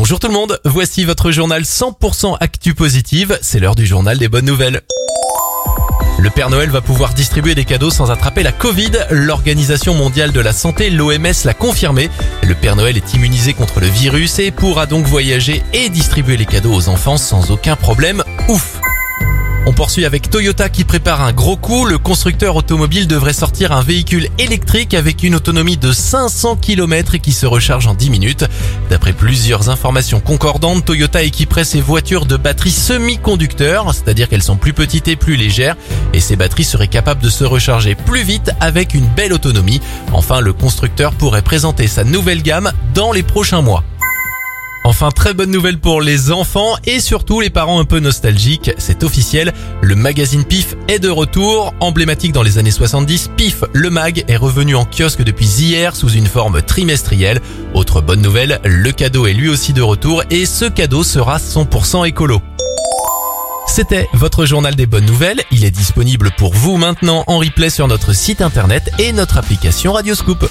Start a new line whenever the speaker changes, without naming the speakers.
Bonjour tout le monde, voici votre journal 100% actu positive, c'est l'heure du journal des bonnes nouvelles. Le Père Noël va pouvoir distribuer des cadeaux sans attraper la Covid. L'Organisation mondiale de la santé, l'OMS, l'a confirmé. Le Père Noël est immunisé contre le virus et pourra donc voyager et distribuer les cadeaux aux enfants sans aucun problème. Ouf on poursuit avec Toyota qui prépare un gros coup. Le constructeur automobile devrait sortir un véhicule électrique avec une autonomie de 500 km et qui se recharge en 10 minutes. D'après plusieurs informations concordantes, Toyota équiperait ses voitures de batteries semi-conducteurs, c'est-à-dire qu'elles sont plus petites et plus légères, et ces batteries seraient capables de se recharger plus vite avec une belle autonomie. Enfin, le constructeur pourrait présenter sa nouvelle gamme dans les prochains mois. Enfin, très bonne nouvelle pour les enfants et surtout les parents un peu nostalgiques. C'est officiel, le magazine PIF est de retour. Emblématique dans les années 70, PIF, le mag, est revenu en kiosque depuis hier sous une forme trimestrielle. Autre bonne nouvelle, le cadeau est lui aussi de retour et ce cadeau sera 100% écolo. C'était votre journal des bonnes nouvelles. Il est disponible pour vous maintenant en replay sur notre site internet et notre application Radioscoop.